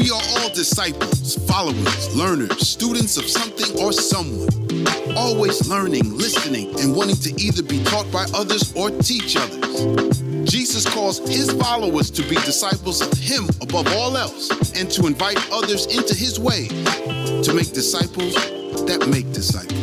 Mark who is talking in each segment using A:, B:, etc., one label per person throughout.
A: We are all disciples, followers, learners, students of something or someone. Always learning, listening, and wanting to either be taught by others or teach others. Jesus calls his followers to be disciples of him above all else and to invite others into his way to make disciples that make disciples.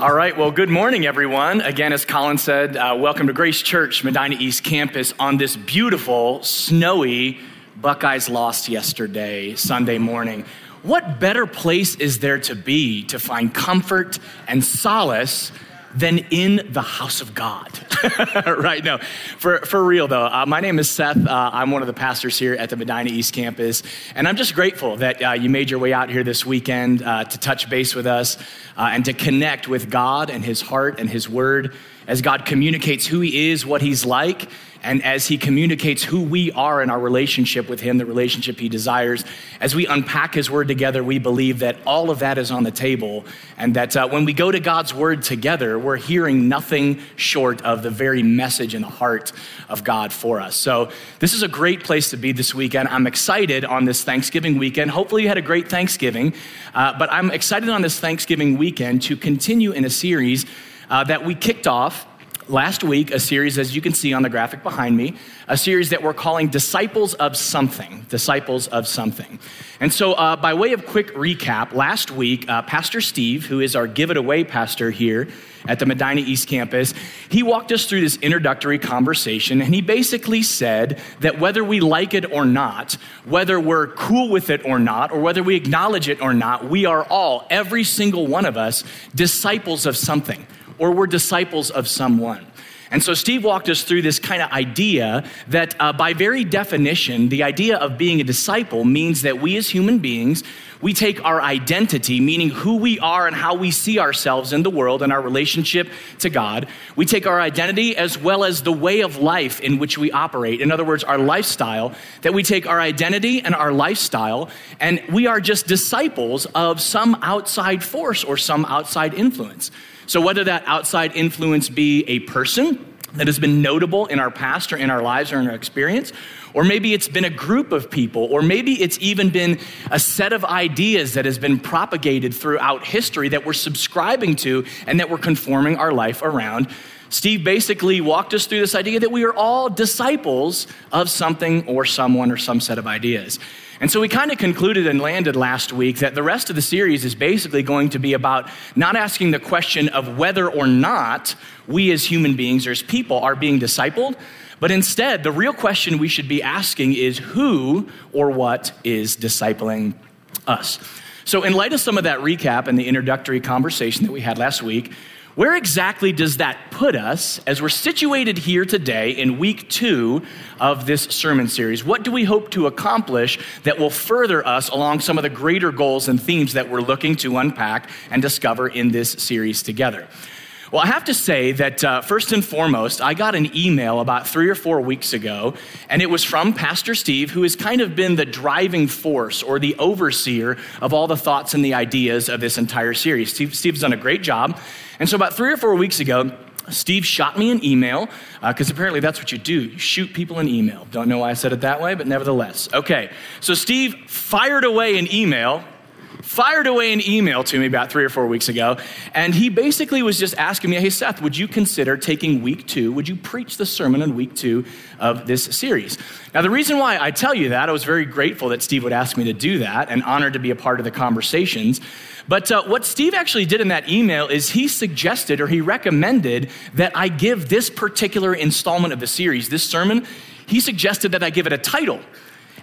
B: All right, well, good morning, everyone. Again, as Colin said, uh, welcome to Grace Church, Medina East Campus on this beautiful, snowy, Buckeyes lost yesterday, Sunday morning. What better place is there to be to find comfort and solace than in the house of God. right? No, for, for real though. Uh, my name is Seth. Uh, I'm one of the pastors here at the Medina East Campus. And I'm just grateful that uh, you made your way out here this weekend uh, to touch base with us uh, and to connect with God and His heart and His word as God communicates who He is, what He's like, and as He communicates who we are in our relationship with Him, the relationship He desires. As we unpack His Word together, we believe that all of that is on the table, and that uh, when we go to God's Word together, we're hearing nothing short of the very message and the heart of God for us. So, this is a great place to be this weekend. I'm excited on this Thanksgiving weekend. Hopefully, you had a great Thanksgiving, uh, but I'm excited on this Thanksgiving weekend to continue in a series uh, that we kicked off last week a series, as you can see on the graphic behind me, a series that we're calling Disciples of Something. Disciples of Something. And so, uh, by way of quick recap, last week, uh, Pastor Steve, who is our Give It Away pastor here at the Medina East Campus, he walked us through this introductory conversation, and he basically said that whether we like it or not, whether we're cool with it or not, or whether we acknowledge it or not, we are all, every single one of us, disciples of something or we're disciples of someone. And so Steve walked us through this kind of idea that, uh, by very definition, the idea of being a disciple means that we as human beings, we take our identity, meaning who we are and how we see ourselves in the world and our relationship to God. We take our identity as well as the way of life in which we operate. In other words, our lifestyle, that we take our identity and our lifestyle, and we are just disciples of some outside force or some outside influence. So, whether that outside influence be a person that has been notable in our past or in our lives or in our experience, or maybe it's been a group of people, or maybe it's even been a set of ideas that has been propagated throughout history that we're subscribing to and that we're conforming our life around. Steve basically walked us through this idea that we are all disciples of something or someone or some set of ideas. And so we kind of concluded and landed last week that the rest of the series is basically going to be about not asking the question of whether or not we as human beings or as people are being discipled, but instead, the real question we should be asking is who or what is discipling us. So, in light of some of that recap and the introductory conversation that we had last week, where exactly does that put us as we're situated here today in week two of this sermon series? What do we hope to accomplish that will further us along some of the greater goals and themes that we're looking to unpack and discover in this series together? Well, I have to say that uh, first and foremost, I got an email about three or four weeks ago, and it was from Pastor Steve, who has kind of been the driving force or the overseer of all the thoughts and the ideas of this entire series. Steve, Steve's done a great job. And so, about three or four weeks ago, Steve shot me an email, because uh, apparently that's what you do. You shoot people an email. Don't know why I said it that way, but nevertheless. Okay, so Steve fired away an email fired away an email to me about three or four weeks ago, and he basically was just asking me, Hey, Seth, would you consider taking week two? Would you preach the sermon on week two of this series? Now, the reason why I tell you that, I was very grateful that Steve would ask me to do that and honored to be a part of the conversations. But uh, what Steve actually did in that email is he suggested or he recommended that I give this particular installment of the series, this sermon, he suggested that I give it a title.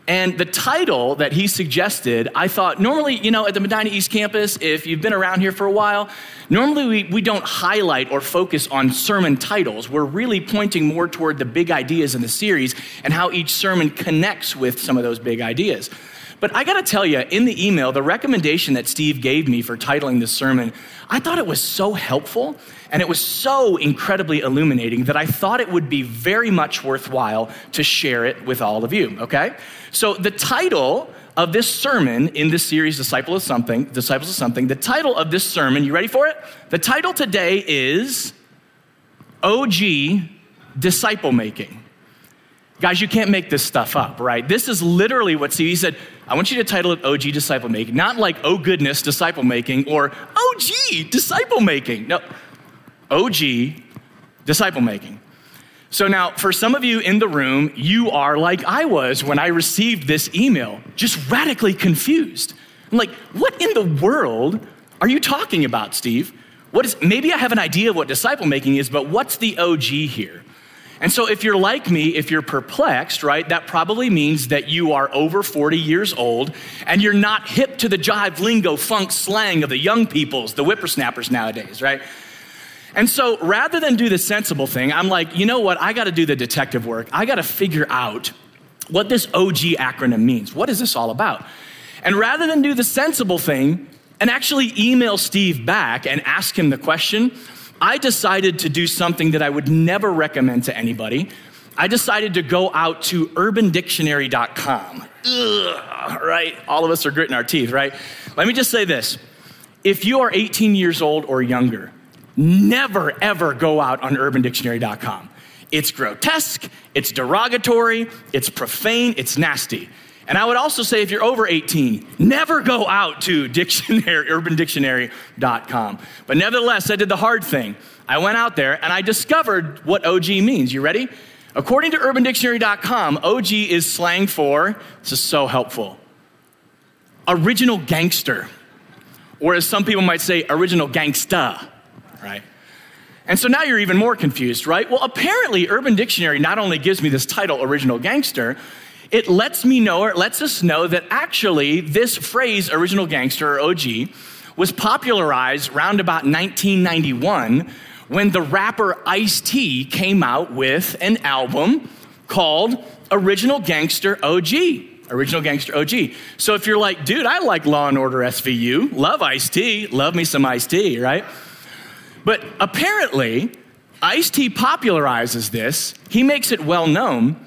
B: And the title that he suggested, I thought, normally, you know, at the Medina East campus, if you've been around here for a while, normally we, we don't highlight or focus on sermon titles. We're really pointing more toward the big ideas in the series and how each sermon connects with some of those big ideas. But I got to tell you, in the email, the recommendation that Steve gave me for titling this sermon, I thought it was so helpful and it was so incredibly illuminating that I thought it would be very much worthwhile to share it with all of you, okay? So the title of this sermon in this series, Disciple of Something, Disciples of Something, the title of this sermon, you ready for it? The title today is OG Disciple Making. Guys, you can't make this stuff up, right? This is literally what Steve said. I want you to title it OG disciple making, not like oh goodness disciple making or OG disciple making. No, OG disciple making. So now, for some of you in the room, you are like I was when I received this email, just radically confused. I'm like, what in the world are you talking about, Steve? What is, maybe I have an idea of what disciple making is, but what's the OG here? And so, if you're like me, if you're perplexed, right, that probably means that you are over 40 years old and you're not hip to the jive lingo, funk, slang of the young peoples, the whippersnappers nowadays, right? And so rather than do the sensible thing, I'm like, you know what? I got to do the detective work. I got to figure out what this OG acronym means. What is this all about? And rather than do the sensible thing and actually email Steve back and ask him the question, I decided to do something that I would never recommend to anybody. I decided to go out to urbandictionary.com. Ugh, right? All of us are gritting our teeth, right? Let me just say this. If you are 18 years old or younger, never ever go out on urbandictionary.com. It's grotesque, it's derogatory, it's profane, it's nasty. And I would also say if you're over 18, never go out to dictionary, urbandictionary.com. But nevertheless, I did the hard thing. I went out there and I discovered what OG means. You ready? According to urbandictionary.com, OG is slang for, this is so helpful, original gangster. Or as some people might say, original gangsta right? And so now you're even more confused, right? Well, apparently, Urban Dictionary not only gives me this title, original gangster, it lets me know, or it lets us know that actually this phrase, original gangster or OG, was popularized around about 1991 when the rapper Ice T came out with an album called Original Gangster OG. Original Gangster OG. So if you're like, dude, I like Law and Order SVU, love Ice T, love me some Ice T, right? But apparently, Ice T popularizes this, he makes it well known.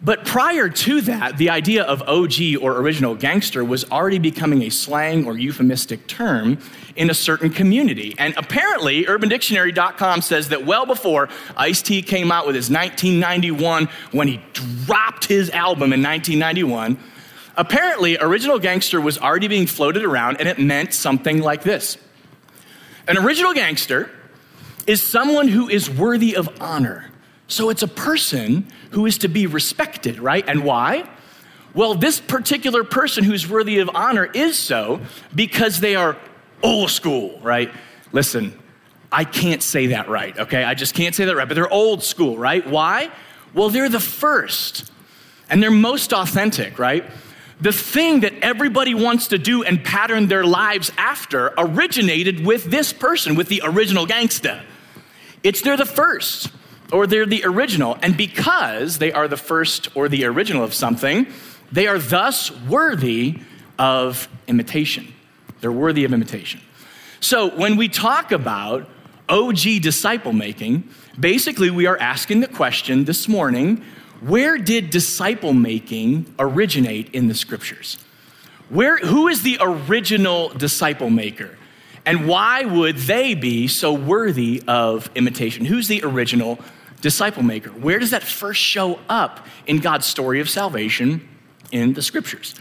B: But prior to that, the idea of OG or original gangster was already becoming a slang or euphemistic term in a certain community. And apparently, UrbanDictionary.com says that well before Ice T came out with his 1991, when he dropped his album in 1991, apparently, original gangster was already being floated around and it meant something like this An original gangster is someone who is worthy of honor. So it's a person who is to be respected, right? And why? Well, this particular person who's worthy of honor is so because they are old school, right? Listen, I can't say that right, okay? I just can't say that right, but they're old school, right? Why? Well, they're the first and they're most authentic, right? The thing that everybody wants to do and pattern their lives after originated with this person, with the original gangsta. It's they're the first or they're the original. And because they are the first or the original of something, they are thus worthy of imitation. They're worthy of imitation. So when we talk about OG disciple making, basically we are asking the question this morning where did disciple making originate in the scriptures? Where, who is the original disciple maker? And why would they be so worthy of imitation? Who's the original disciple maker? Where does that first show up in God's story of salvation in the scriptures?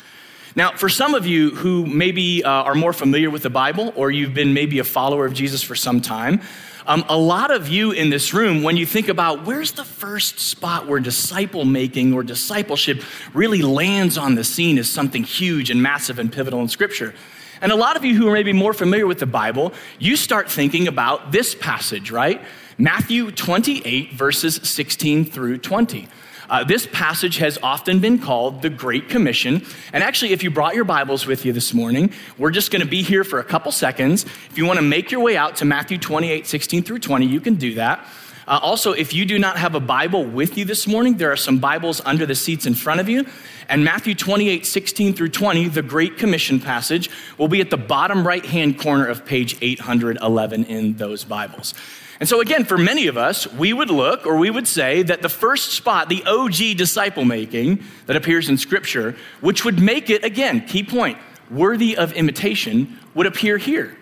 B: Now, for some of you who maybe uh, are more familiar with the Bible, or you've been maybe a follower of Jesus for some time, um, a lot of you in this room, when you think about where's the first spot where disciple making or discipleship really lands on the scene as something huge and massive and pivotal in Scripture, and a lot of you who are maybe more familiar with the Bible, you start thinking about this passage, right? Matthew 28, verses 16 through 20. Uh, this passage has often been called the Great Commission. And actually, if you brought your Bibles with you this morning, we're just going to be here for a couple seconds. If you want to make your way out to Matthew 28, 16 through 20, you can do that. Uh, also, if you do not have a Bible with you this morning, there are some Bibles under the seats in front of you. And Matthew 28, 16 through 20, the Great Commission passage, will be at the bottom right hand corner of page 811 in those Bibles. And so, again, for many of us, we would look or we would say that the first spot, the OG disciple making that appears in Scripture, which would make it, again, key point, worthy of imitation, would appear here.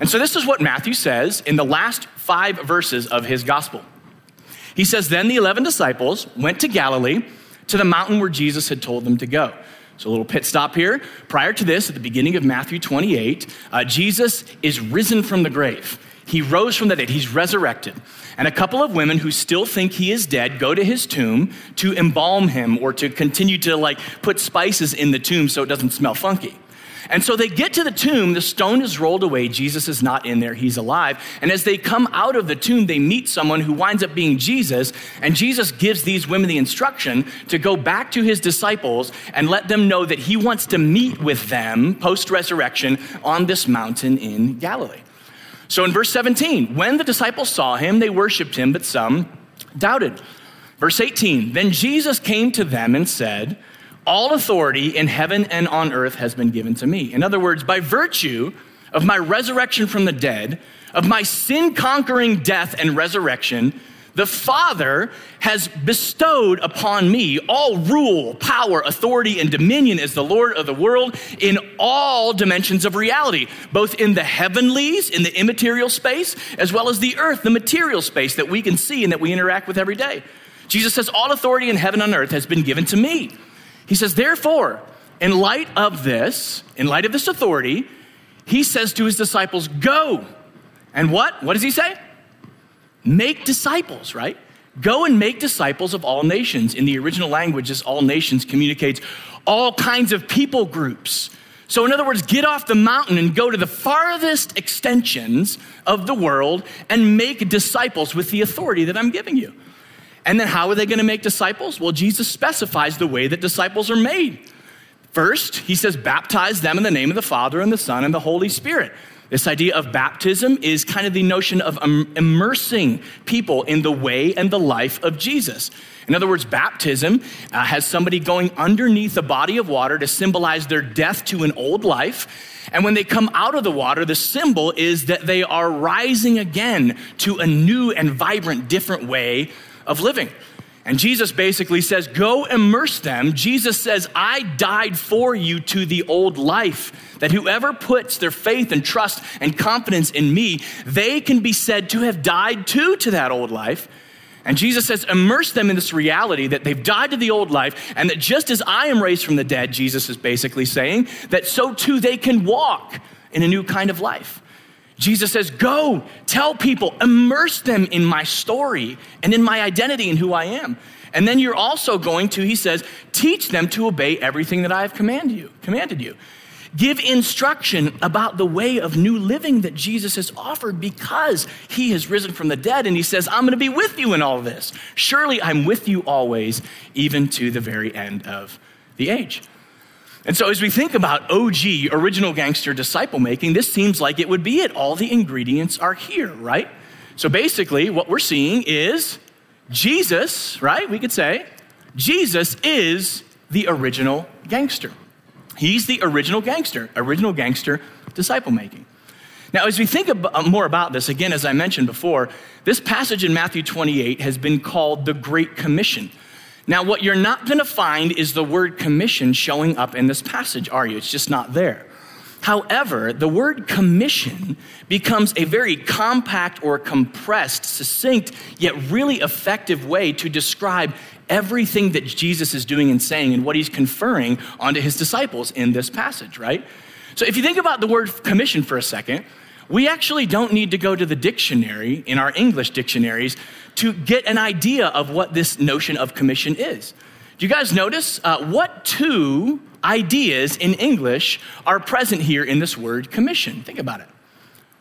B: And so, this is what Matthew says in the last five verses of his gospel. He says, Then the 11 disciples went to Galilee to the mountain where Jesus had told them to go. So, a little pit stop here. Prior to this, at the beginning of Matthew 28, uh, Jesus is risen from the grave. He rose from the dead, he's resurrected. And a couple of women who still think he is dead go to his tomb to embalm him or to continue to like put spices in the tomb so it doesn't smell funky. And so they get to the tomb, the stone is rolled away, Jesus is not in there, he's alive. And as they come out of the tomb, they meet someone who winds up being Jesus, and Jesus gives these women the instruction to go back to his disciples and let them know that he wants to meet with them post resurrection on this mountain in Galilee. So in verse 17, when the disciples saw him, they worshiped him, but some doubted. Verse 18, then Jesus came to them and said, all authority in heaven and on earth has been given to me. In other words, by virtue of my resurrection from the dead, of my sin conquering death and resurrection, the Father has bestowed upon me all rule, power, authority, and dominion as the Lord of the world in all dimensions of reality, both in the heavenlies, in the immaterial space, as well as the earth, the material space that we can see and that we interact with every day. Jesus says, All authority in heaven and earth has been given to me. He says, therefore, in light of this, in light of this authority, he says to his disciples, Go. And what? What does he say? Make disciples, right? Go and make disciples of all nations. In the original language, this all nations communicates all kinds of people groups. So, in other words, get off the mountain and go to the farthest extensions of the world and make disciples with the authority that I'm giving you. And then how are they going to make disciples? Well, Jesus specifies the way that disciples are made. First, he says, baptize them in the name of the Father and the Son and the Holy Spirit. This idea of baptism is kind of the notion of immersing people in the way and the life of Jesus. In other words, baptism uh, has somebody going underneath a body of water to symbolize their death to an old life. And when they come out of the water, the symbol is that they are rising again to a new and vibrant, different way of living. And Jesus basically says, Go immerse them. Jesus says, I died for you to the old life. That whoever puts their faith and trust and confidence in me, they can be said to have died too to that old life. And Jesus says, immerse them in this reality that they've died to the old life, and that just as I am raised from the dead, Jesus is basically saying, that so too they can walk in a new kind of life. Jesus says, Go, tell people, immerse them in my story and in my identity and who I am. And then you're also going to, he says, teach them to obey everything that I have commanded you, commanded you. Give instruction about the way of new living that Jesus has offered because he has risen from the dead. And he says, I'm going to be with you in all this. Surely I'm with you always, even to the very end of the age. And so, as we think about OG, original gangster disciple making, this seems like it would be it. All the ingredients are here, right? So, basically, what we're seeing is Jesus, right? We could say, Jesus is the original gangster. He's the original gangster, original gangster disciple making. Now, as we think uh, more about this, again, as I mentioned before, this passage in Matthew 28 has been called the Great Commission. Now, what you're not going to find is the word commission showing up in this passage, are you? It's just not there. However, the word commission becomes a very compact or compressed, succinct, yet really effective way to describe everything that Jesus is doing and saying and what he's conferring onto his disciples in this passage, right? So if you think about the word commission for a second, we actually don't need to go to the dictionary in our English dictionaries to get an idea of what this notion of commission is. Do you guys notice uh, what two ideas in English are present here in this word commission? Think about it.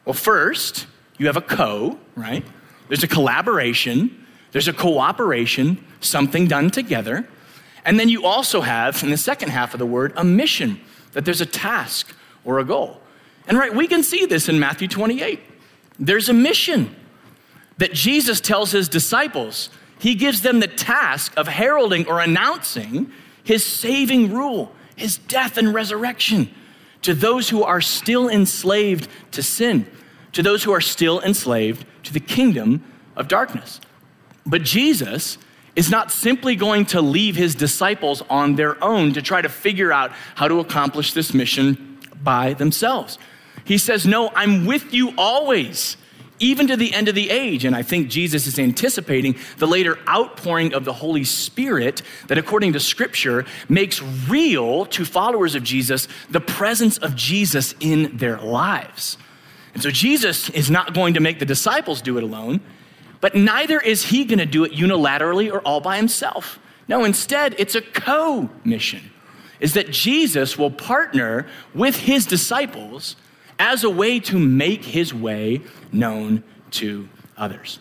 B: Well, first, you have a co, right? There's a collaboration, there's a cooperation, something done together. And then you also have, in the second half of the word, a mission, that there's a task or a goal. And right, we can see this in Matthew 28. There's a mission that Jesus tells his disciples. He gives them the task of heralding or announcing his saving rule, his death and resurrection to those who are still enslaved to sin, to those who are still enslaved to the kingdom of darkness. But Jesus is not simply going to leave his disciples on their own to try to figure out how to accomplish this mission by themselves. He says, No, I'm with you always even to the end of the age. And I think Jesus is anticipating the later outpouring of the Holy Spirit that, according to Scripture, makes real to followers of Jesus the presence of Jesus in their lives. And so Jesus is not going to make the disciples do it alone, but neither is he going to do it unilaterally or all by himself. No, instead, it's a co mission, is that Jesus will partner with his disciples as a way to make his way known to others.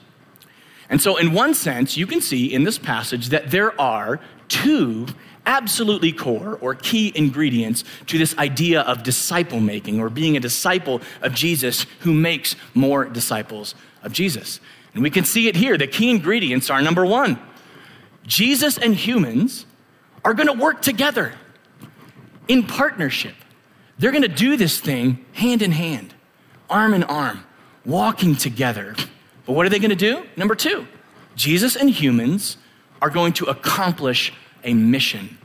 B: And so, in one sense, you can see in this passage that there are two absolutely core or key ingredients to this idea of disciple making or being a disciple of Jesus who makes more disciples of Jesus. And we can see it here. The key ingredients are number one, Jesus and humans are going to work together in partnership. They're going to do this thing hand in hand, arm in arm, walking together. But what are they going to do? Number two, Jesus and humans are going to accomplish a mission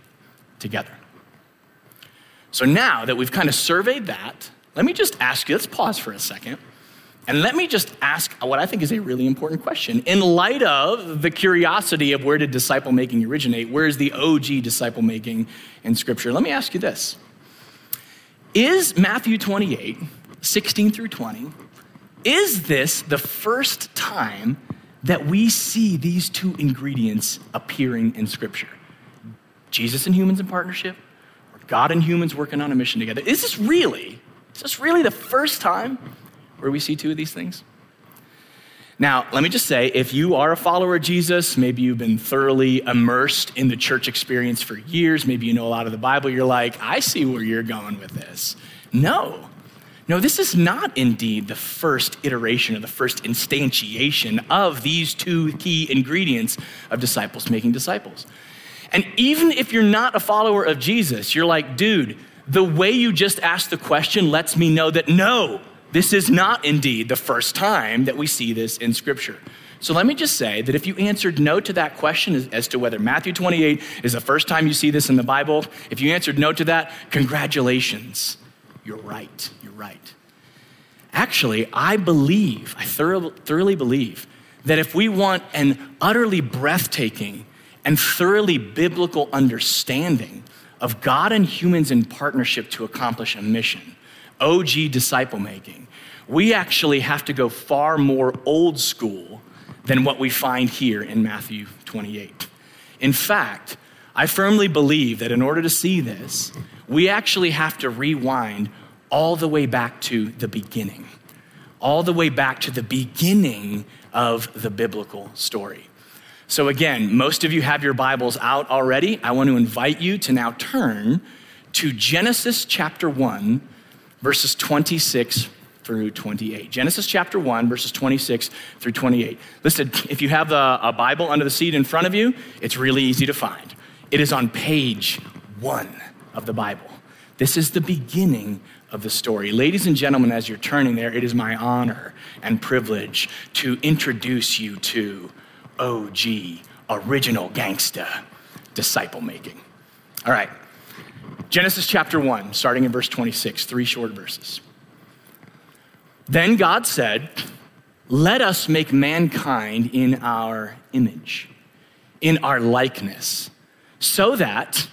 B: together. So now that we've kind of surveyed that, let me just ask you, let's pause for a second. And let me just ask what I think is a really important question. In light of the curiosity of where did disciple making originate, where is the OG disciple making in Scripture? Let me ask you this Is Matthew 28, 16 through 20, is this the first time that we see these two ingredients appearing in Scripture? Jesus and humans in partnership, or God and humans working on a mission together. Is this really, is this really the first time where we see two of these things? Now, let me just say if you are a follower of Jesus, maybe you've been thoroughly immersed in the church experience for years, maybe you know a lot of the Bible, you're like, I see where you're going with this. No. No, this is not indeed the first iteration or the first instantiation of these two key ingredients of disciples making disciples. And even if you're not a follower of Jesus, you're like, dude, the way you just asked the question lets me know that no, this is not indeed the first time that we see this in Scripture. So let me just say that if you answered no to that question as to whether Matthew 28 is the first time you see this in the Bible, if you answered no to that, congratulations. You're right. You're right. Actually, I believe, I thoroughly believe, that if we want an utterly breathtaking and thoroughly biblical understanding of God and humans in partnership to accomplish a mission, OG disciple making, we actually have to go far more old school than what we find here in Matthew 28. In fact, I firmly believe that in order to see this, we actually have to rewind all the way back to the beginning, all the way back to the beginning of the biblical story. So, again, most of you have your Bibles out already. I want to invite you to now turn to Genesis chapter 1, verses 26 through 28. Genesis chapter 1, verses 26 through 28. Listen, if you have a, a Bible under the seat in front of you, it's really easy to find. It is on page one of the Bible. This is the beginning of the story. Ladies and gentlemen, as you're turning there, it is my honor and privilege to introduce you to OG, original gangsta, disciple making. All right. Genesis chapter 1, starting in verse 26, three short verses. Then God said, Let us make mankind in our image, in our likeness, so that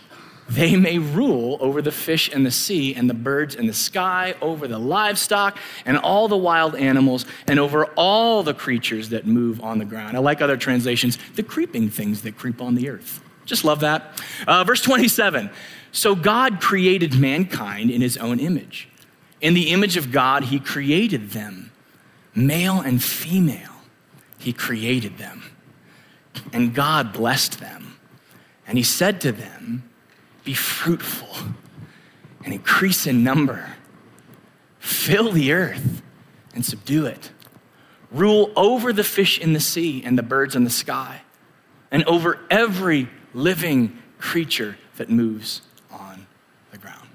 B: they may rule over the fish in the sea and the birds in the sky, over the livestock and all the wild animals, and over all the creatures that move on the ground. I like other translations, the creeping things that creep on the earth. Just love that. Uh, verse 27 So God created mankind in his own image. In the image of God, he created them, male and female. He created them. And God blessed them. And he said to them, be fruitful and increase in number. Fill the earth and subdue it. Rule over the fish in the sea and the birds in the sky, and over every living creature that moves on the ground.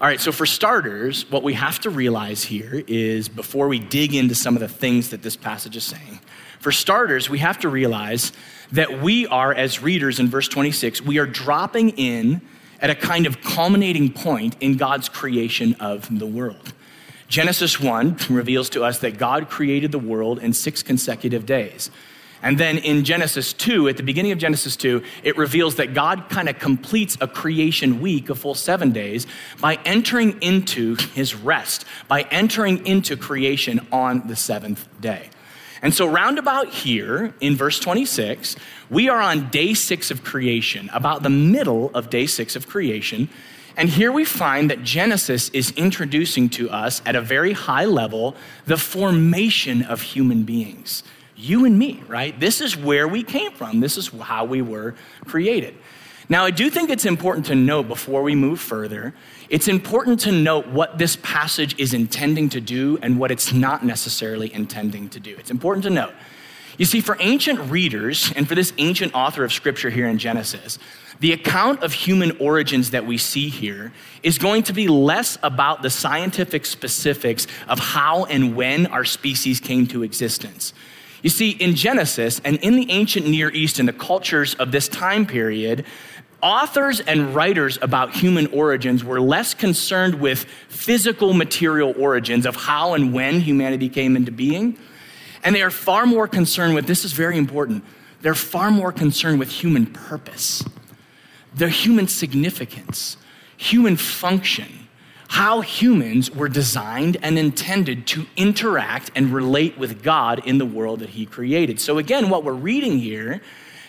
B: All right, so for starters, what we have to realize here is before we dig into some of the things that this passage is saying, for starters, we have to realize that we are, as readers in verse 26, we are dropping in at a kind of culminating point in God's creation of the world. Genesis 1 reveals to us that God created the world in six consecutive days. And then in Genesis 2, at the beginning of Genesis 2, it reveals that God kind of completes a creation week, a full seven days, by entering into his rest, by entering into creation on the seventh day. And so, roundabout here in verse 26, we are on day six of creation, about the middle of day six of creation. And here we find that Genesis is introducing to us at a very high level the formation of human beings you and me, right? This is where we came from. This is how we were created. Now, I do think it's important to note before we move further, it's important to note what this passage is intending to do and what it's not necessarily intending to do. It's important to note. You see, for ancient readers and for this ancient author of scripture here in Genesis, the account of human origins that we see here is going to be less about the scientific specifics of how and when our species came to existence. You see, in Genesis and in the ancient Near East and the cultures of this time period, authors and writers about human origins were less concerned with physical material origins of how and when humanity came into being. And they are far more concerned with this is very important they're far more concerned with human purpose, their human significance, human function how humans were designed and intended to interact and relate with God in the world that He created. So, again, what we're reading here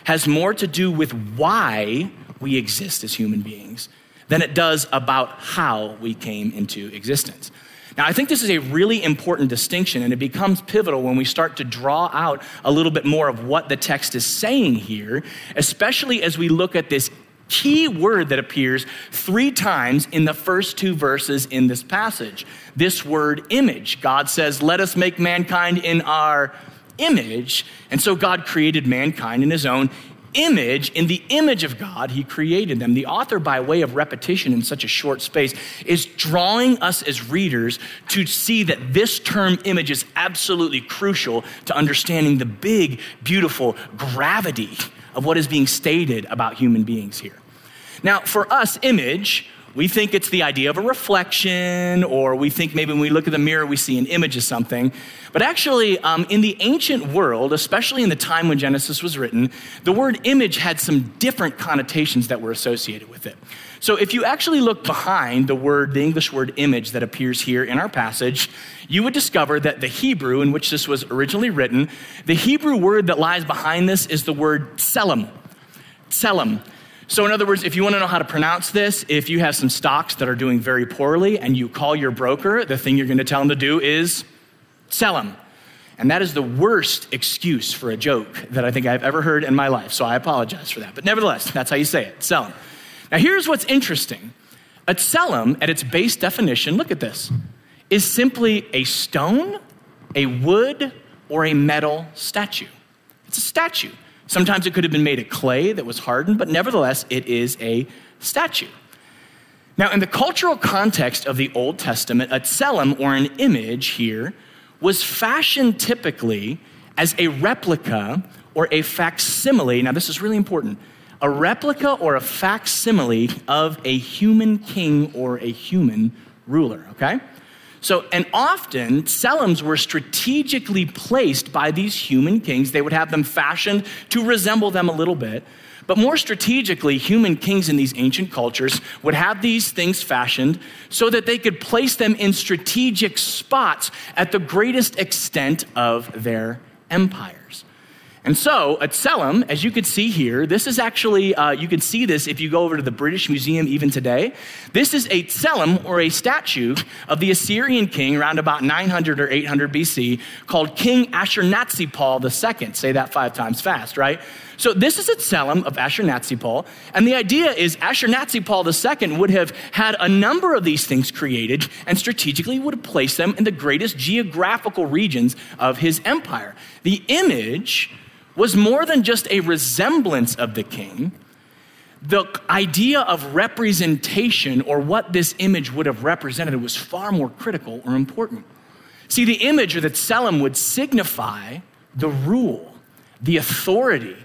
B: has more to do with why we exist as human beings than it does about how we came into existence. Now, I think this is a really important distinction, and it becomes pivotal when we start to draw out a little bit more of what the text is saying here, especially as we look at this key word that appears three times in the first two verses in this passage. This word image. God says, Let us make mankind in our image. And so God created mankind in his own image. In the image of God, he created them. The author, by way of repetition in such a short space, is drawing us as readers to see that this term image is absolutely crucial to understanding the big, beautiful gravity of what is being stated about human beings here. Now, for us, image, we think it's the idea of a reflection, or we think maybe when we look at the mirror, we see an image of something. But actually, um, in the ancient world, especially in the time when Genesis was written, the word image had some different connotations that were associated with it. So if you actually look behind the word, the English word image that appears here in our passage, you would discover that the Hebrew in which this was originally written, the Hebrew word that lies behind this is the word tselem. Tselem. So, in other words, if you want to know how to pronounce this, if you have some stocks that are doing very poorly and you call your broker, the thing you're going to tell them to do is sell them. And that is the worst excuse for a joke that I think I've ever heard in my life. So I apologize for that. But nevertheless, that's how you say it sell them. Now, here's what's interesting a tselem, at its base definition, look at this, is simply a stone, a wood, or a metal statue. It's a statue. Sometimes it could have been made of clay that was hardened, but nevertheless, it is a statue. Now, in the cultural context of the Old Testament, a tselem, or an image here, was fashioned typically as a replica or a facsimile. Now, this is really important a replica or a facsimile of a human king or a human ruler, okay? So, and often tselems were strategically placed by these human kings. They would have them fashioned to resemble them a little bit. But more strategically, human kings in these ancient cultures would have these things fashioned so that they could place them in strategic spots at the greatest extent of their empires. And so, at tselem, as you can see here, this is actually, uh, you can see this if you go over to the British Museum even today. This is a tselem, or a statue, of the Assyrian king around about 900 or 800 BC called King Ashurnasirpal II. Say that five times fast, right? So this is a tselem of Ashurnasirpal, and the idea is Ashurnasirpal II would have had a number of these things created and strategically would have placed them in the greatest geographical regions of his empire. The image was more than just a resemblance of the king. The idea of representation or what this image would have represented was far more critical or important. See, the image or the tselem would signify the rule, the authority,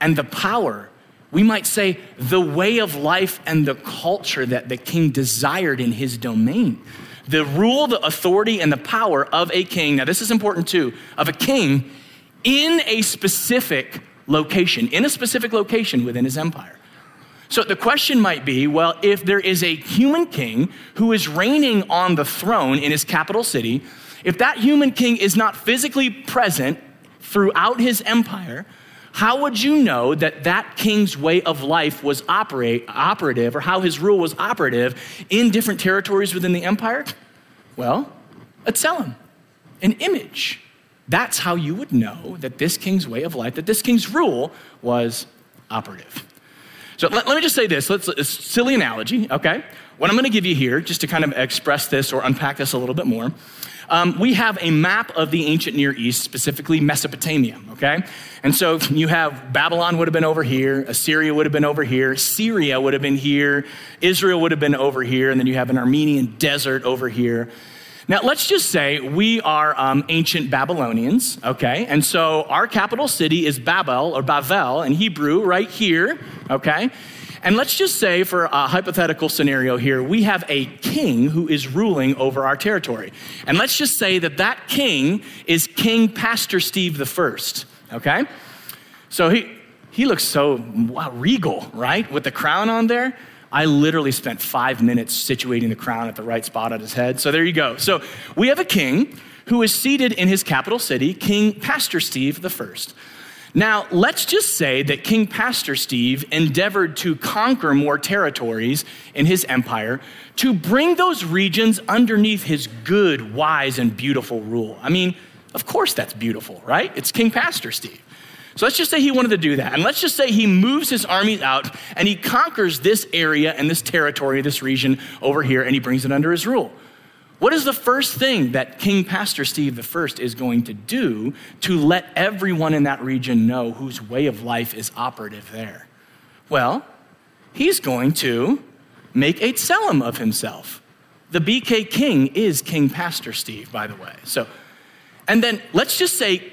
B: and the power. We might say the way of life and the culture that the king desired in his domain. the rule, the authority, and the power of a king. Now, this is important too, of a king in a specific location, in a specific location within his empire. So the question might be well, if there is a human king who is reigning on the throne in his capital city, if that human king is not physically present throughout his empire, how would you know that that king's way of life was operate, operative or how his rule was operative in different territories within the empire? Well, a tselem, an image. That's how you would know that this king's way of life, that this king's rule was operative. So let, let me just say this. Let's, a silly analogy, okay? What I'm going to give you here, just to kind of express this or unpack this a little bit more, um, we have a map of the ancient Near East, specifically Mesopotamia, okay? And so you have Babylon would have been over here, Assyria would have been over here, Syria would have been here, Israel would have been over here, and then you have an Armenian desert over here. Now, let's just say we are um, ancient Babylonians, okay? And so our capital city is Babel or Bavel in Hebrew, right here, okay? And let's just say, for a hypothetical scenario here, we have a king who is ruling over our territory. And let's just say that that king is King Pastor Steve the First. Okay? So he, he looks so wow, regal, right? With the crown on there. I literally spent five minutes situating the crown at the right spot on his head. So there you go. So we have a king who is seated in his capital city, King Pastor Steve First. Now, let's just say that King Pastor Steve endeavored to conquer more territories in his empire to bring those regions underneath his good, wise, and beautiful rule. I mean, of course that's beautiful, right? It's King Pastor Steve. So let's just say he wanted to do that. And let's just say he moves his armies out and he conquers this area and this territory, this region over here, and he brings it under his rule. What is the first thing that King Pastor Steve I is going to do to let everyone in that region know whose way of life is operative there? Well, he's going to make a tselem of himself. The BK King is King Pastor Steve, by the way. So, and then let's just say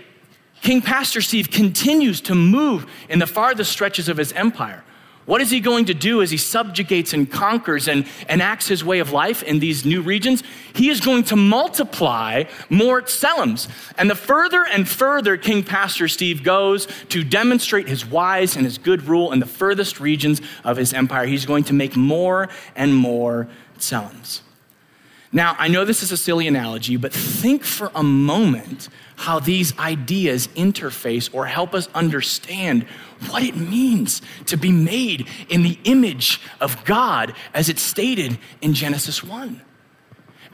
B: King Pastor Steve continues to move in the farthest stretches of his empire. What is he going to do as he subjugates and conquers and enacts his way of life in these new regions? He is going to multiply more Tselems. And the further and further King Pastor Steve goes to demonstrate his wise and his good rule in the furthest regions of his empire, he's going to make more and more Tselems. Now, I know this is a silly analogy, but think for a moment how these ideas interface or help us understand what it means to be made in the image of God as it's stated in Genesis 1.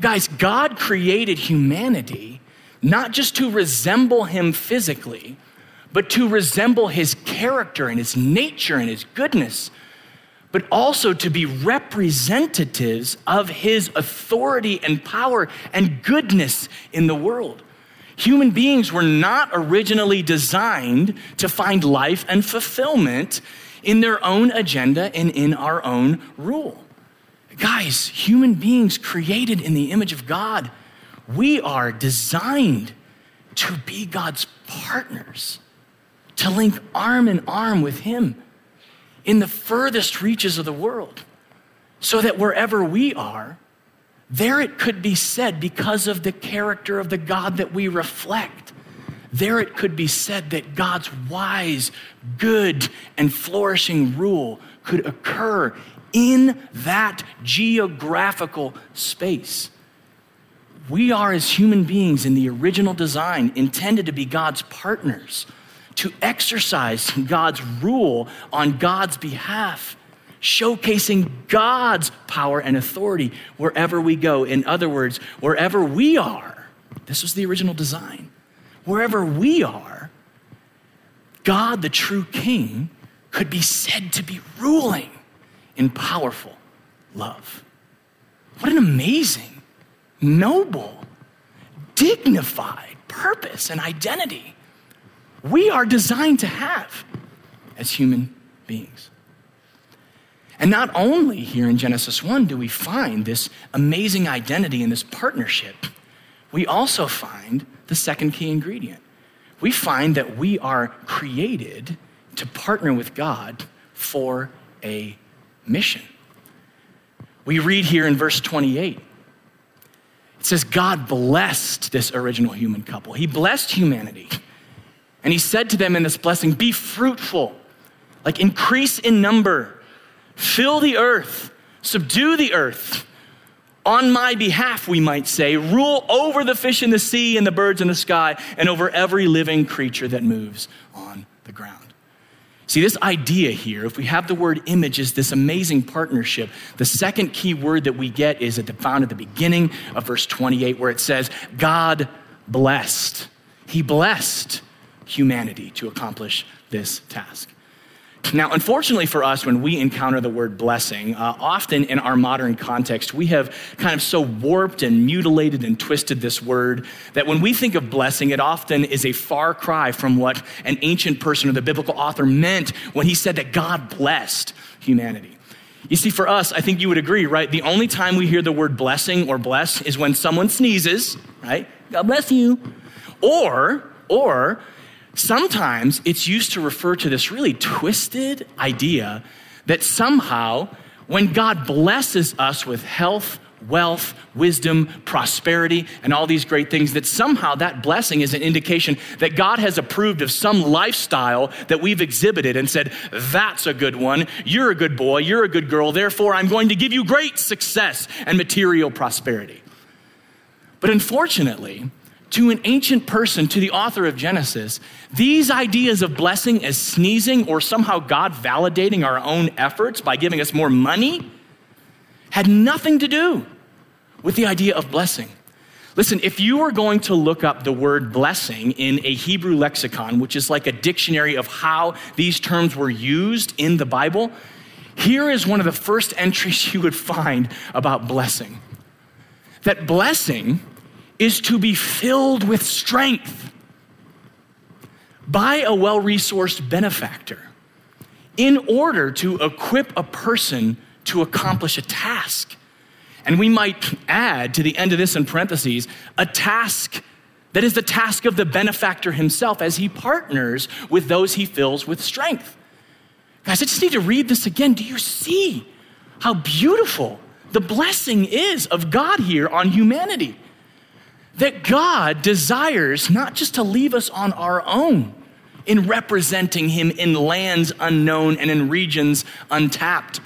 B: Guys, God created humanity not just to resemble him physically, but to resemble his character and his nature and his goodness but also to be representatives of his authority and power and goodness in the world. Human beings were not originally designed to find life and fulfillment in their own agenda and in our own rule. Guys, human beings created in the image of God, we are designed to be God's partners, to link arm in arm with Him in the furthest reaches of the world, so that wherever we are, there it could be said, because of the character of the God that we reflect, there it could be said that God's wise, good, and flourishing rule could occur in that geographical space. We are, as human beings in the original design, intended to be God's partners to exercise God's rule on God's behalf, showcasing God's power and authority wherever we go. In other words, wherever we are, this was the original design. Wherever we are, God, the true King, could be said to be ruling in powerful love. What an amazing, noble, dignified purpose and identity we are designed to have as human beings. And not only here in Genesis 1 do we find this amazing identity and this partnership, we also find the second key ingredient. We find that we are created to partner with God for a mission. We read here in verse 28 It says God blessed this original human couple. He blessed humanity. And he said to them in this blessing, Be fruitful, like increase in number, fill the earth, subdue the earth. On my behalf, we might say, rule over the fish in the sea and the birds in the sky, and over every living creature that moves on the ground. See, this idea here, if we have the word image, is this amazing partnership. The second key word that we get is at the, found at the beginning of verse 28, where it says, God blessed. He blessed humanity to accomplish this task. Now, unfortunately for us, when we encounter the word blessing, uh, often in our modern context, we have kind of so warped and mutilated and twisted this word that when we think of blessing, it often is a far cry from what an ancient person or the biblical author meant when he said that God blessed humanity. You see, for us, I think you would agree, right? The only time we hear the word blessing or bless is when someone sneezes, right? God bless you. Or, or Sometimes it's used to refer to this really twisted idea that somehow when God blesses us with health, wealth, wisdom, prosperity, and all these great things, that somehow that blessing is an indication that God has approved of some lifestyle that we've exhibited and said, That's a good one. You're a good boy. You're a good girl. Therefore, I'm going to give you great success and material prosperity. But unfortunately, to an ancient person, to the author of Genesis, these ideas of blessing as sneezing or somehow God validating our own efforts by giving us more money had nothing to do with the idea of blessing. Listen, if you were going to look up the word blessing in a Hebrew lexicon, which is like a dictionary of how these terms were used in the Bible, here is one of the first entries you would find about blessing. That blessing is to be filled with strength by a well resourced benefactor in order to equip a person to accomplish a task. And we might add to the end of this in parentheses a task that is the task of the benefactor himself as he partners with those he fills with strength. Guys, I just need to read this again. Do you see how beautiful the blessing is of God here on humanity? That God desires not just to leave us on our own in representing Him in lands unknown and in regions untapped.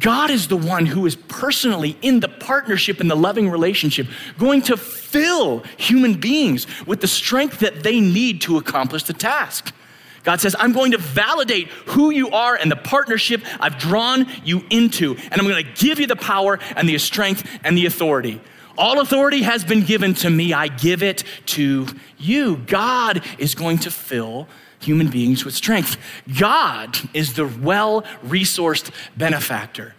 B: God is the one who is personally in the partnership and the loving relationship going to fill human beings with the strength that they need to accomplish the task. God says, I'm going to validate who you are and the partnership I've drawn you into, and I'm going to give you the power and the strength and the authority. All authority has been given to me. I give it to you. God is going to fill human beings with strength. God is the well resourced benefactor.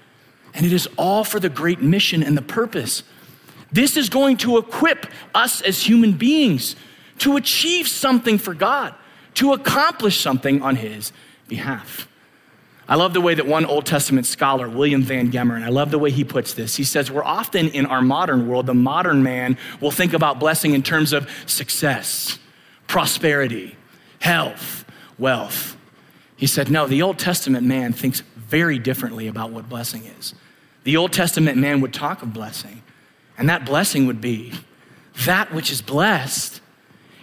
B: And it is all for the great mission and the purpose. This is going to equip us as human beings to achieve something for God, to accomplish something on His behalf. I love the way that one Old Testament scholar, William Van Gemeren, I love the way he puts this. He says, We're often in our modern world, the modern man will think about blessing in terms of success, prosperity, health, wealth. He said, No, the Old Testament man thinks very differently about what blessing is. The Old Testament man would talk of blessing, and that blessing would be that which is blessed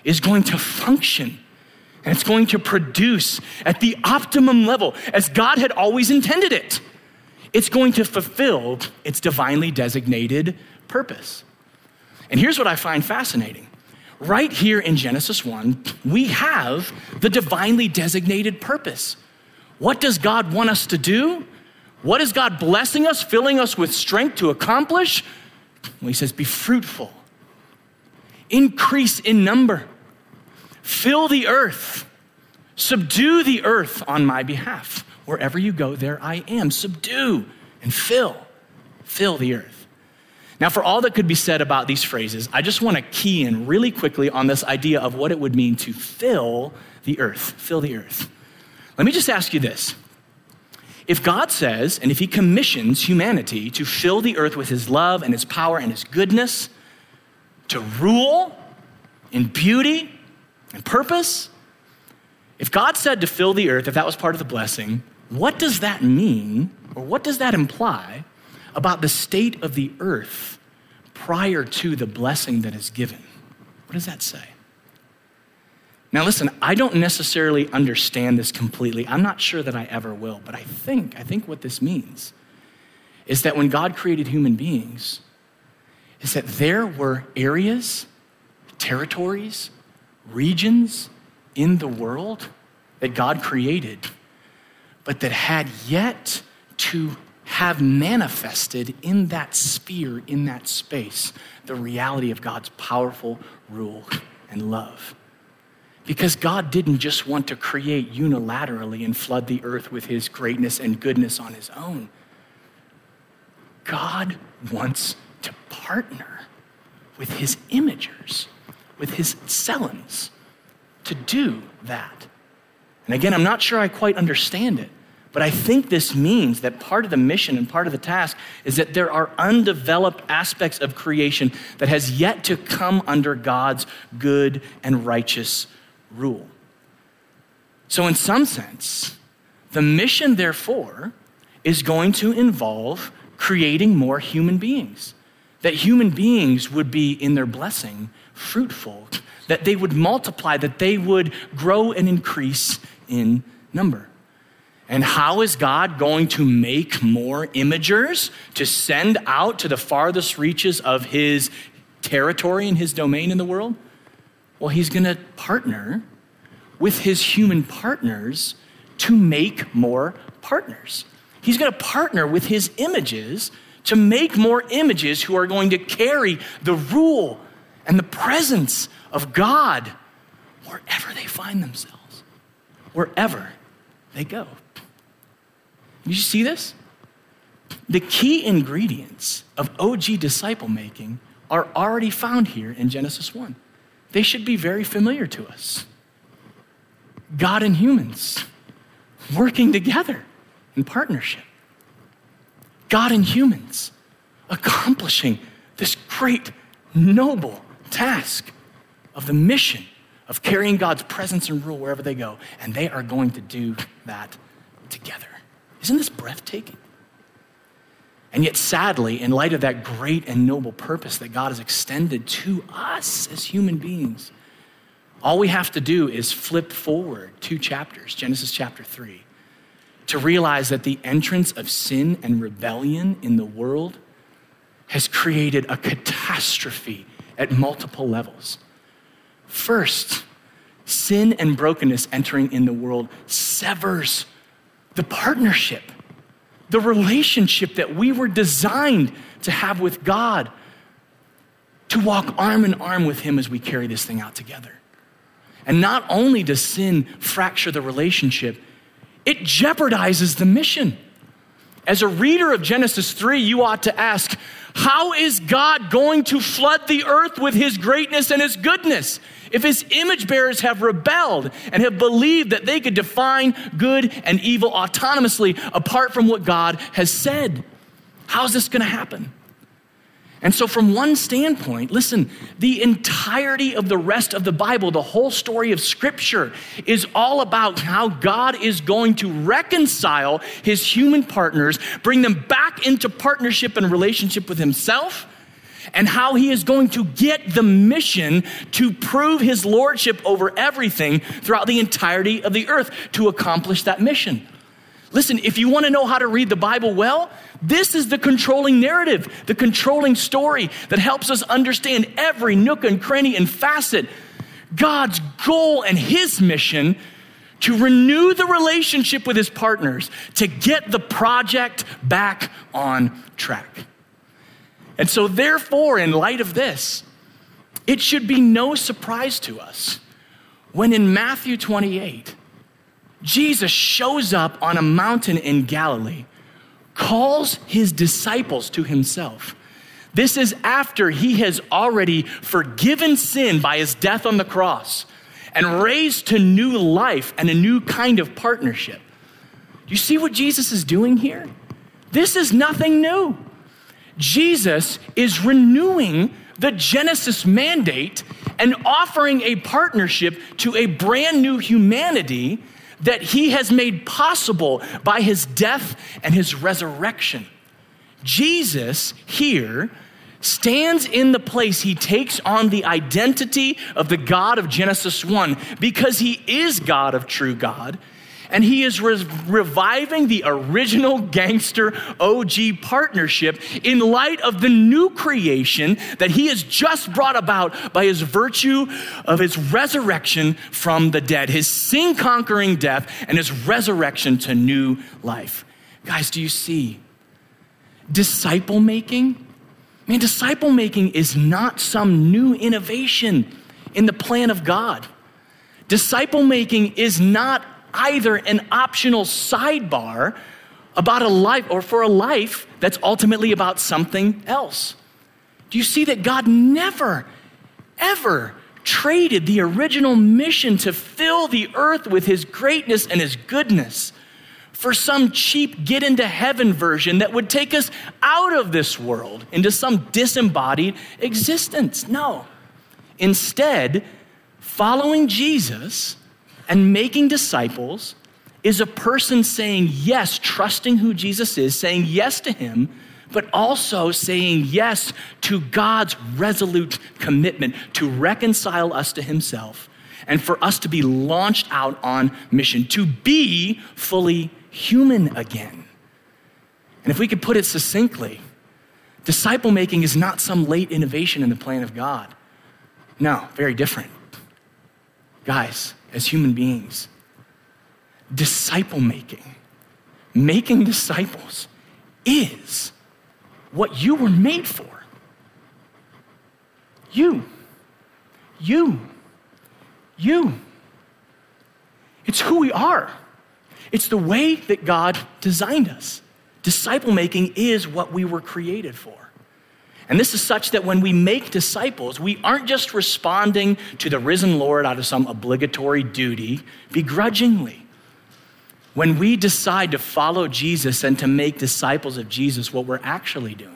B: is going to function and it's going to produce at the optimum level as God had always intended it. It's going to fulfill its divinely designated purpose. And here's what I find fascinating. Right here in Genesis 1, we have the divinely designated purpose. What does God want us to do? What is God blessing us, filling us with strength to accomplish? Well, he says, Be fruitful, increase in number, Fill the earth, subdue the earth on my behalf. Wherever you go, there I am. Subdue and fill, fill the earth. Now, for all that could be said about these phrases, I just want to key in really quickly on this idea of what it would mean to fill the earth. Fill the earth. Let me just ask you this. If God says, and if He commissions humanity to fill the earth with His love and His power and His goodness, to rule in beauty and purpose. If God said to fill the earth, if that was part of the blessing, what does that mean, or what does that imply about the state of the earth prior to the blessing that is given. What does that say? Now, listen, I don't necessarily understand this completely. I'm not sure that I ever will, but I think, I think what this means is that when God created human beings, is that there were areas, territories, regions in the world that God created, but that had yet to have manifested in that sphere, in that space, the reality of God's powerful rule and love. Because God didn't just want to create unilaterally and flood the earth with his greatness and goodness on his own. God wants to partner with his imagers, with his tselem, to do that. And again, I'm not sure I quite understand it, but I think this means that part of the mission and part of the task is that there are undeveloped aspects of creation that has yet to come under God's good and righteous rule. So, in some sense, the mission, therefore, is going to involve creating more human beings. That human beings would be, in their blessing, fruitful, that they would multiply, that they would grow and increase in number. And how is God going to make more imagers to send out to the farthest reaches of his territory and his domain in the world? Well, he's going to partner with his human partners to make more partners. He's going to partner with his images to make more images who are going to carry the rule and the presence of God wherever they find themselves, wherever they go. Did you see this? The key ingredients of OG disciple making are already found here in Genesis 1. They should be very familiar to us. God and humans working together in partnership. God and humans accomplishing this great, noble task of the mission of carrying God's presence and rule wherever they go. And they are going to do that together. Isn't this breathtaking? And yet, sadly, in light of that great and noble purpose that God has extended to us as human beings, all we have to do is flip forward two chapters, Genesis chapter 3, to realize that the entrance of sin and rebellion in the world has created a catastrophe at multiple levels. First, sin and brokenness entering in the world severs the partnership, the relationship that we were designed to have with God, to walk arm in arm with Him as we carry this thing out together. And not only does sin fracture the relationship, it jeopardizes the mission. As a reader of Genesis 3, you ought to ask, how is God going to flood the earth with his greatness and his goodness? If his image bearers have rebelled and have believed that they could define good and evil autonomously apart from what God has said, how is this going to happen? And so, from one standpoint, listen, the entirety of the rest of the Bible, the whole story of Scripture, is all about how God is going to reconcile his human partners, bring them back into partnership and relationship with himself, and how he is going to get the mission to prove his lordship over everything throughout the entirety of the earth to accomplish that mission. Listen, if you want to know how to read the Bible well, this is the controlling narrative, the controlling story that helps us understand every nook and cranny and facet. God's goal and his mission to renew the relationship with his partners, to get the project back on track. And so, therefore, in light of this, it should be no surprise to us when in Matthew 28, Jesus shows up on a mountain in Galilee, calls his disciples to himself. This is after he has already forgiven sin by his death on the cross and raised to new life and a new kind of partnership. Do you see what Jesus is doing here? This is nothing new. Jesus is renewing the Genesis mandate and offering a partnership to a brand new humanity that he has made possible by his death and his resurrection. Jesus here stands in the place, he takes on the identity of the God of Genesis 1 because he is God of true God. And he is re- reviving the original gangster OG partnership in light of the new creation that he has just brought about by his virtue of his resurrection from the dead, his sin conquering death, and his resurrection to new life. Guys, do you see? Disciple making Man, disciple making is not some new innovation in the plan of God. Disciple making is not either an optional sidebar about a life or for a life that's ultimately about something else. Do you see that God never, ever traded the original mission to fill the earth with his greatness and his goodness for some cheap get into heaven version that would take us out of this world into some disembodied existence. No. Instead, following Jesus and making disciples is a person saying yes, trusting who Jesus is, saying yes to him, but also saying yes to God's resolute commitment to reconcile us to himself and for us to be launched out on mission, to be fully human again. And if we could put it succinctly, disciple making is not some late innovation in the plan of God. No, very different. Guys, as human beings, disciple making, making disciples, is what you were made for. You, you, you. It's who we are. It's the way that God designed us. Disciple making is what we were created for. And this is such that when we make disciples, we aren't just responding to the risen Lord out of some obligatory duty begrudgingly. When we decide to follow Jesus and to make disciples of Jesus, what we're actually doing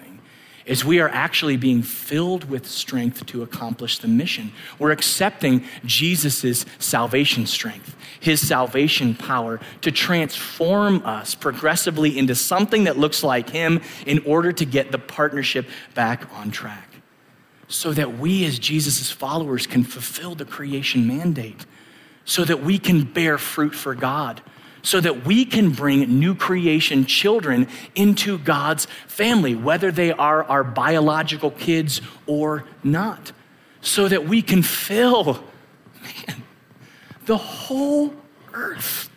B: is we are actually being filled with strength to accomplish the mission. We're accepting Jesus' salvation strength, his salvation power to transform us progressively into something that looks like him in order to get the partnership back on track. So that we, as Jesus' followers, can fulfill the creation mandate, so that we can bear fruit for God so that we can bring new creation children into God's family, whether they are our biological kids or not, so that we can fill, man, the whole earth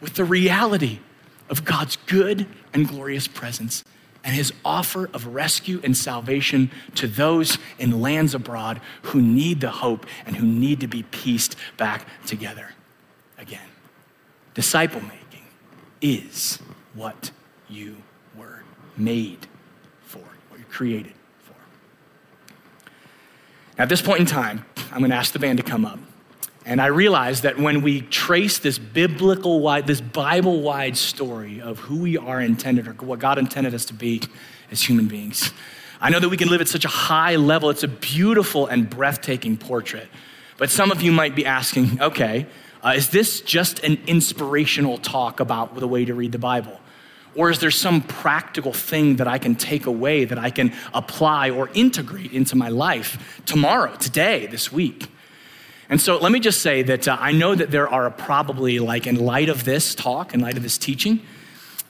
B: with the reality of God's good and glorious presence and his offer of rescue and salvation to those in lands abroad who need the hope and who need to be pieced back together again. Disciple making is what you were made for, what you're created for. Now, at this point in time, I'm going to ask the band to come up. And I realize that when we trace this biblical wide, this Bible wide story of who we are intended or what God intended us to be as human beings, I know that we can live at such a high level. It's a beautiful and breathtaking portrait. But some of you might be asking, okay, uh, is this just an inspirational talk about the way to read the Bible? Or is there some practical thing that I can take away, that I can apply or integrate into my life tomorrow, today, this week? And so let me just say that uh, I know that there are probably, like, in light of this talk, in light of this teaching,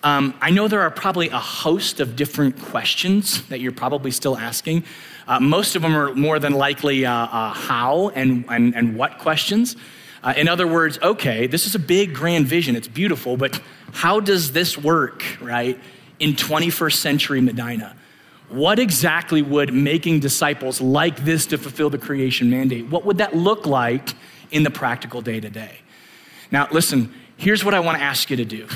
B: um, I know there are probably a host of different questions that you're probably still asking. Uh, most of them are more than likely uh, uh how and, and, and what questions. Uh, in other words, okay, this is a big, grand vision. It's beautiful, but how does this work, right, in 21st century Medina? What exactly would making disciples like this to fulfill the creation mandate, what would that look like in the practical day to day? Now, listen, here's what I want to ask you to do.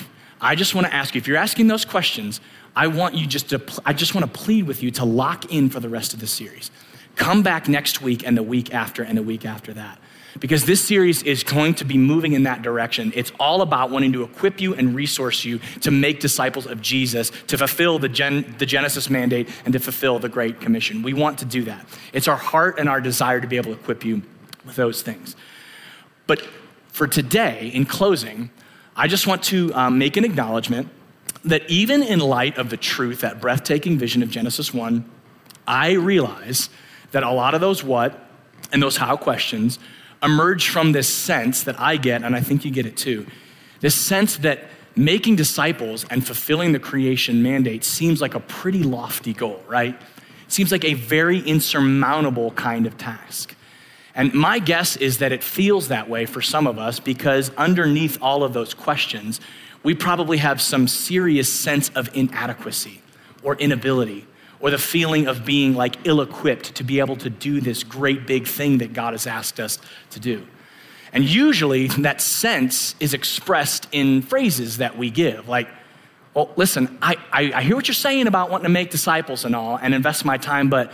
B: I just want to ask you, if you're asking those questions, I want you just to, I just want to plead with you to lock in for the rest of the series. Come back next week and the week after and the week after that because this series is going to be moving in that direction. It's all about wanting to equip you and resource you to make disciples of Jesus, to fulfill the, Gen- the Genesis mandate, and to fulfill the Great Commission. We want to do that. It's our heart and our desire to be able to equip you with those things. But for today, in closing, I just want to um, make an acknowledgement that even in light of the truth, that breathtaking vision of Genesis 1, I realize that a lot of those what and those how questions emerge from this sense that I get, and I think you get it too this sense that making disciples and fulfilling the creation mandate seems like a pretty lofty goal, right? It seems like a very insurmountable kind of task. And my guess is that it feels that way for some of us because underneath all of those questions, we probably have some serious sense of inadequacy or inability or the feeling of being like ill equipped to be able to do this great big thing that God has asked us to do. And usually that sense is expressed in phrases that we give, like, well, listen, I, I, I, hear what you're saying about wanting to make disciples and all and invest my time, but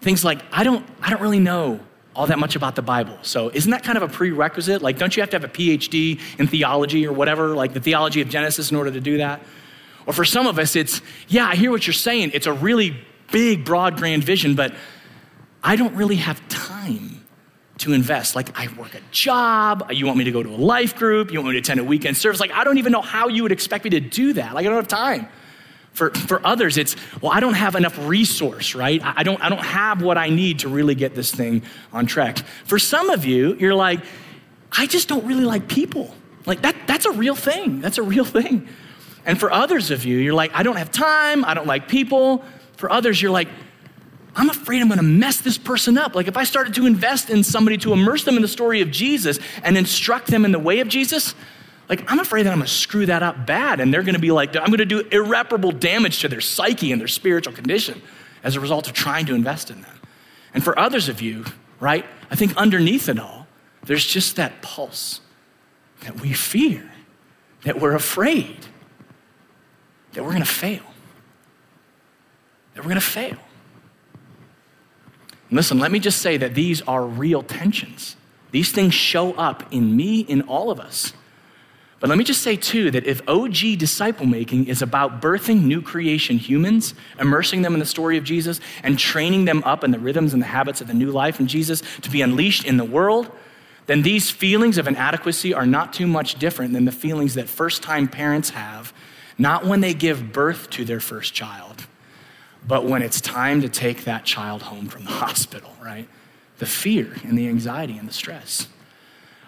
B: things like, I don't, I don't really know all that much about the Bible. So isn't that kind of a prerequisite? Like, don't you have to have a PhD in theology or whatever, like the theology of Genesis in order to do that? Or for some of us, it's, yeah, I hear what you're saying. It's a really big, broad, grand vision, but I don't really have time to invest. Like, I work a job, you want me to go to a life group, you want me to attend a weekend service. Like, I don't even know how you would expect me to do that. Like, I don't have time. For, for others, it's, well, I don't have enough resource, right? I don't, I don't have what I need to really get this thing on track. For some of you, you're like, I just don't really like people. Like, that, that's a real thing. That's a real thing. And for others of you, you're like, I don't have time, I don't like people. For others, you're like, I'm afraid I'm going to mess this person up. Like if I started to invest in somebody to immerse them in the story of Jesus and instruct them in the way of Jesus, like I'm afraid that I'm going to screw that up bad and they're going to be like I'm going to do irreparable damage to their psyche and their spiritual condition as a result of trying to invest in them. And for others of you, right? I think underneath it all, there's just that pulse that we fear, that we're afraid that we're going to fail. That we're going to fail. Listen, let me just say that these are real tensions. These things show up in me, in all of us. But let me just say, too, that if OG disciple making is about birthing new creation humans, immersing them in the story of Jesus, and training them up in the rhythms and the habits of the new life in Jesus to be unleashed in the world, then these feelings of inadequacy are not too much different than the feelings that first time parents have, not when they give birth to their first child, but when it's time to take that child home from the hospital, right? The fear and the anxiety and the stress.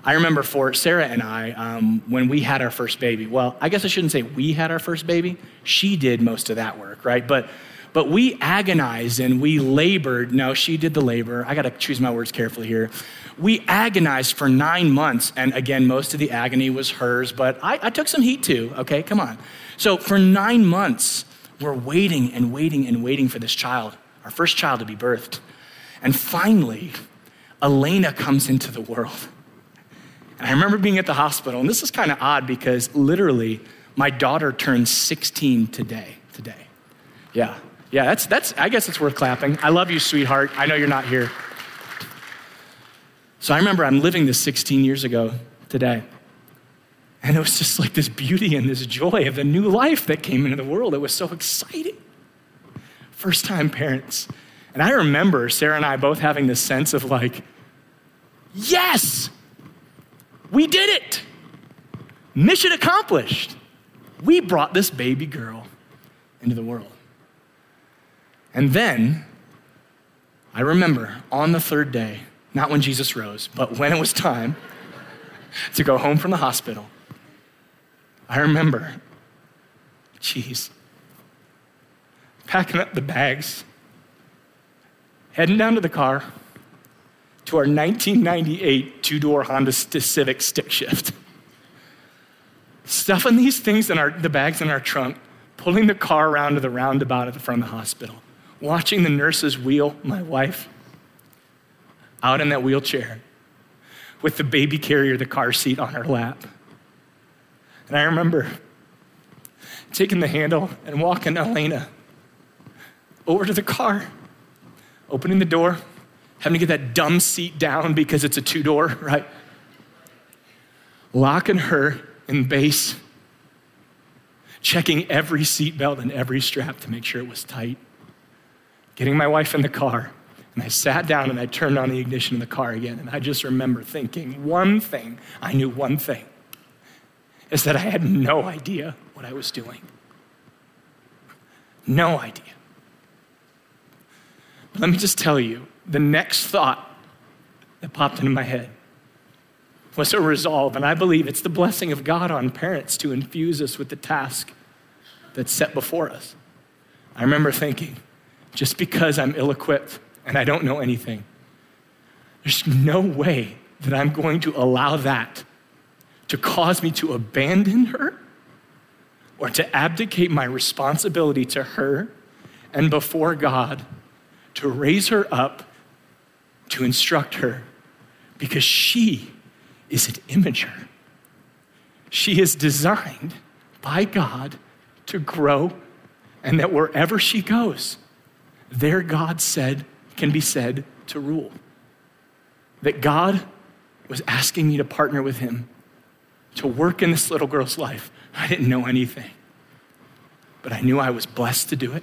B: I remember for Sarah and I, um, when we had our first baby, well, I guess I shouldn't say we had our first baby. She did most of that work, right? But, but we agonized and we labored. No, she did the labor. I got to choose my words carefully here. We agonized for nine months. And again, most of the agony was hers, but I, I took some heat too, okay? Come on. So for nine months, we're waiting and waiting and waiting for this child, our first child to be birthed. And finally, Elena comes into the world. And I remember being at the hospital, and this is kind of odd because literally my daughter turns 16 today. Today. Yeah. Yeah, that's, that's, I guess it's worth clapping. I love you, sweetheart. I know you're not here. So I remember I'm living this 16 years ago today. And it was just like this beauty and this joy of the new life that came into the world. It was so exciting. First time parents. And I remember Sarah and I both having this sense of like, yes, we did it. Mission accomplished. We brought this baby girl into the world. And then I remember on the third day, not when Jesus rose, but when it was time to go home from the hospital, I remember, geez, packing up the bags, heading down to the car to our 1998 two door Honda Civic stick shift. Stuffing these things in our, the bags in our trunk, pulling the car around to the roundabout at the front of the hospital, watching the nurses wheel my wife out in that wheelchair with the baby carrier, the car seat on her lap. And I remember taking the handle and walking Elena over to the car, opening the door, having to get that dumb seat down because it's a two door, right? Locking her in base, checking every seatbelt and every strap to make sure it was tight, getting my wife in the car. And I sat down and I turned on the ignition in the car again. And I just remember thinking one thing. I knew one thing is that I had no idea what I was doing. No idea. But let me just tell you the next thought that popped into my head was a resolve, and I believe it's the blessing of God on parents to infuse us with the task that's set before us. I remember thinking, just because I'm ill equipped and I don't know anything, there's no way that I'm going to allow that to cause me to abandon her or to abdicate my responsibility to her and before God to raise her up, to instruct her, because she is an imager. She is designed by God to grow, and that wherever she goes, there God said, can be said to rule. That God was asking me to partner with him to work in this little girl's life. I didn't know anything, but I knew I was blessed to do it.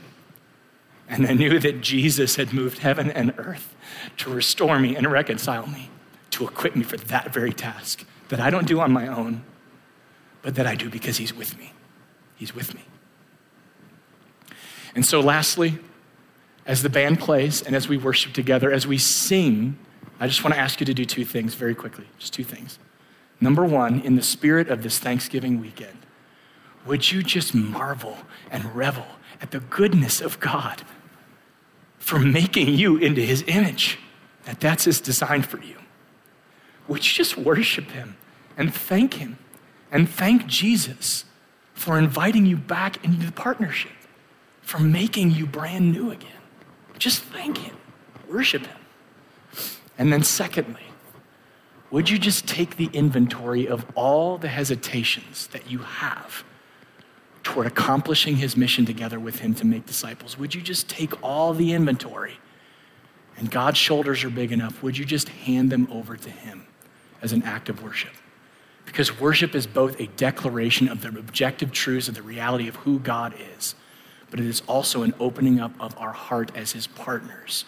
B: And I knew that Jesus had moved heaven and earth to restore me and reconcile me, to equip me for that very task that I don't do on my own, but that I do because He's with me. He's with me. And so, lastly, as the band plays and as we worship together, as we sing, I just want to ask you to do two things very quickly. Just two things. Number one, in the spirit of this Thanksgiving weekend, would you just marvel and revel at the goodness of God for making you into his image, that that's his design for you. Would you just worship him and thank him and thank Jesus for inviting you back into the partnership, for making you brand new again? Just thank him, worship him. And then, secondly, would you just take the inventory of all the hesitations that you have toward accomplishing his mission together with him to make disciples? Would you just take all the inventory and God's shoulders are big enough? Would you just hand them over to him as an act of worship? Because worship is both a declaration of the objective truths of the reality of who God is, but it is also an opening up of our heart as his partners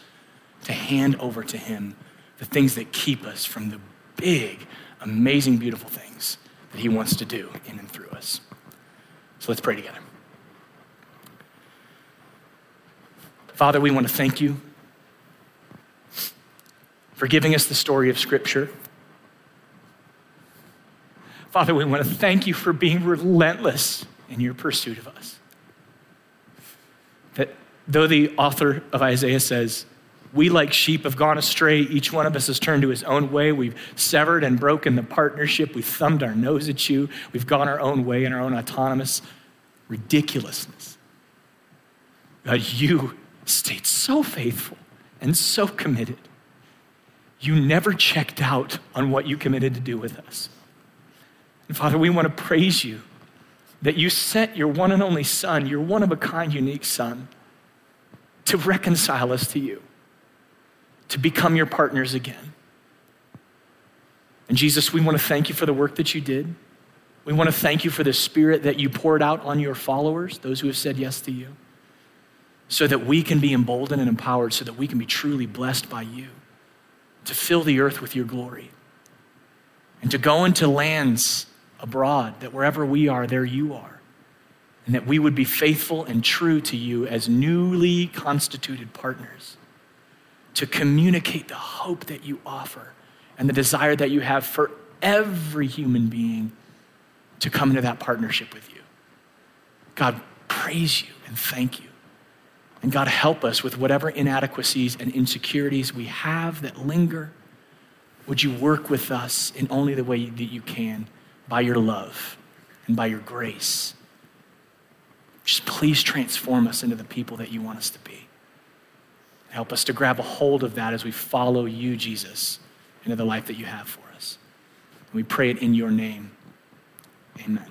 B: to hand over to him the things that keep us from the big, amazing, beautiful things that he wants to do in and through us. So let's pray together. Father, we want to thank you for giving us the story of Scripture. Father, we want to thank you for being relentless in your pursuit of us. Though the author of Isaiah says, we, like sheep, have gone astray. Each one of us has turned to his own way. We've severed and broken the partnership. We've thumbed our nose at you. We've gone our own way in our own autonomous ridiculousness. God, you stayed so faithful and so committed. You never checked out on what you committed to do with us. And Father, we want to praise you that you sent your one and only Son, your one of a kind, unique Son, to reconcile us to you to become your partners again. And Jesus, we want to thank you for the work that you did. We want to thank you for the spirit that you poured out on your followers, those who have said yes to you, so that we can be emboldened and empowered, so that we can be truly blessed by you, to fill the earth with your glory, and to go into lands abroad, that wherever we are, there you are, and that we would be faithful and true to you as newly constituted partners to communicate the hope that you offer and the desire that you have for every human being to come into that partnership with you. God, praise you and thank you. And God, help us with whatever inadequacies and insecurities we have that linger. Would you work with us in only the way that you can by your love and by your grace? Just please transform us into the people that you want us to be. Help us to grab a hold of that as we follow you, Jesus, into the life that you have for us. we pray it in your name. Amen.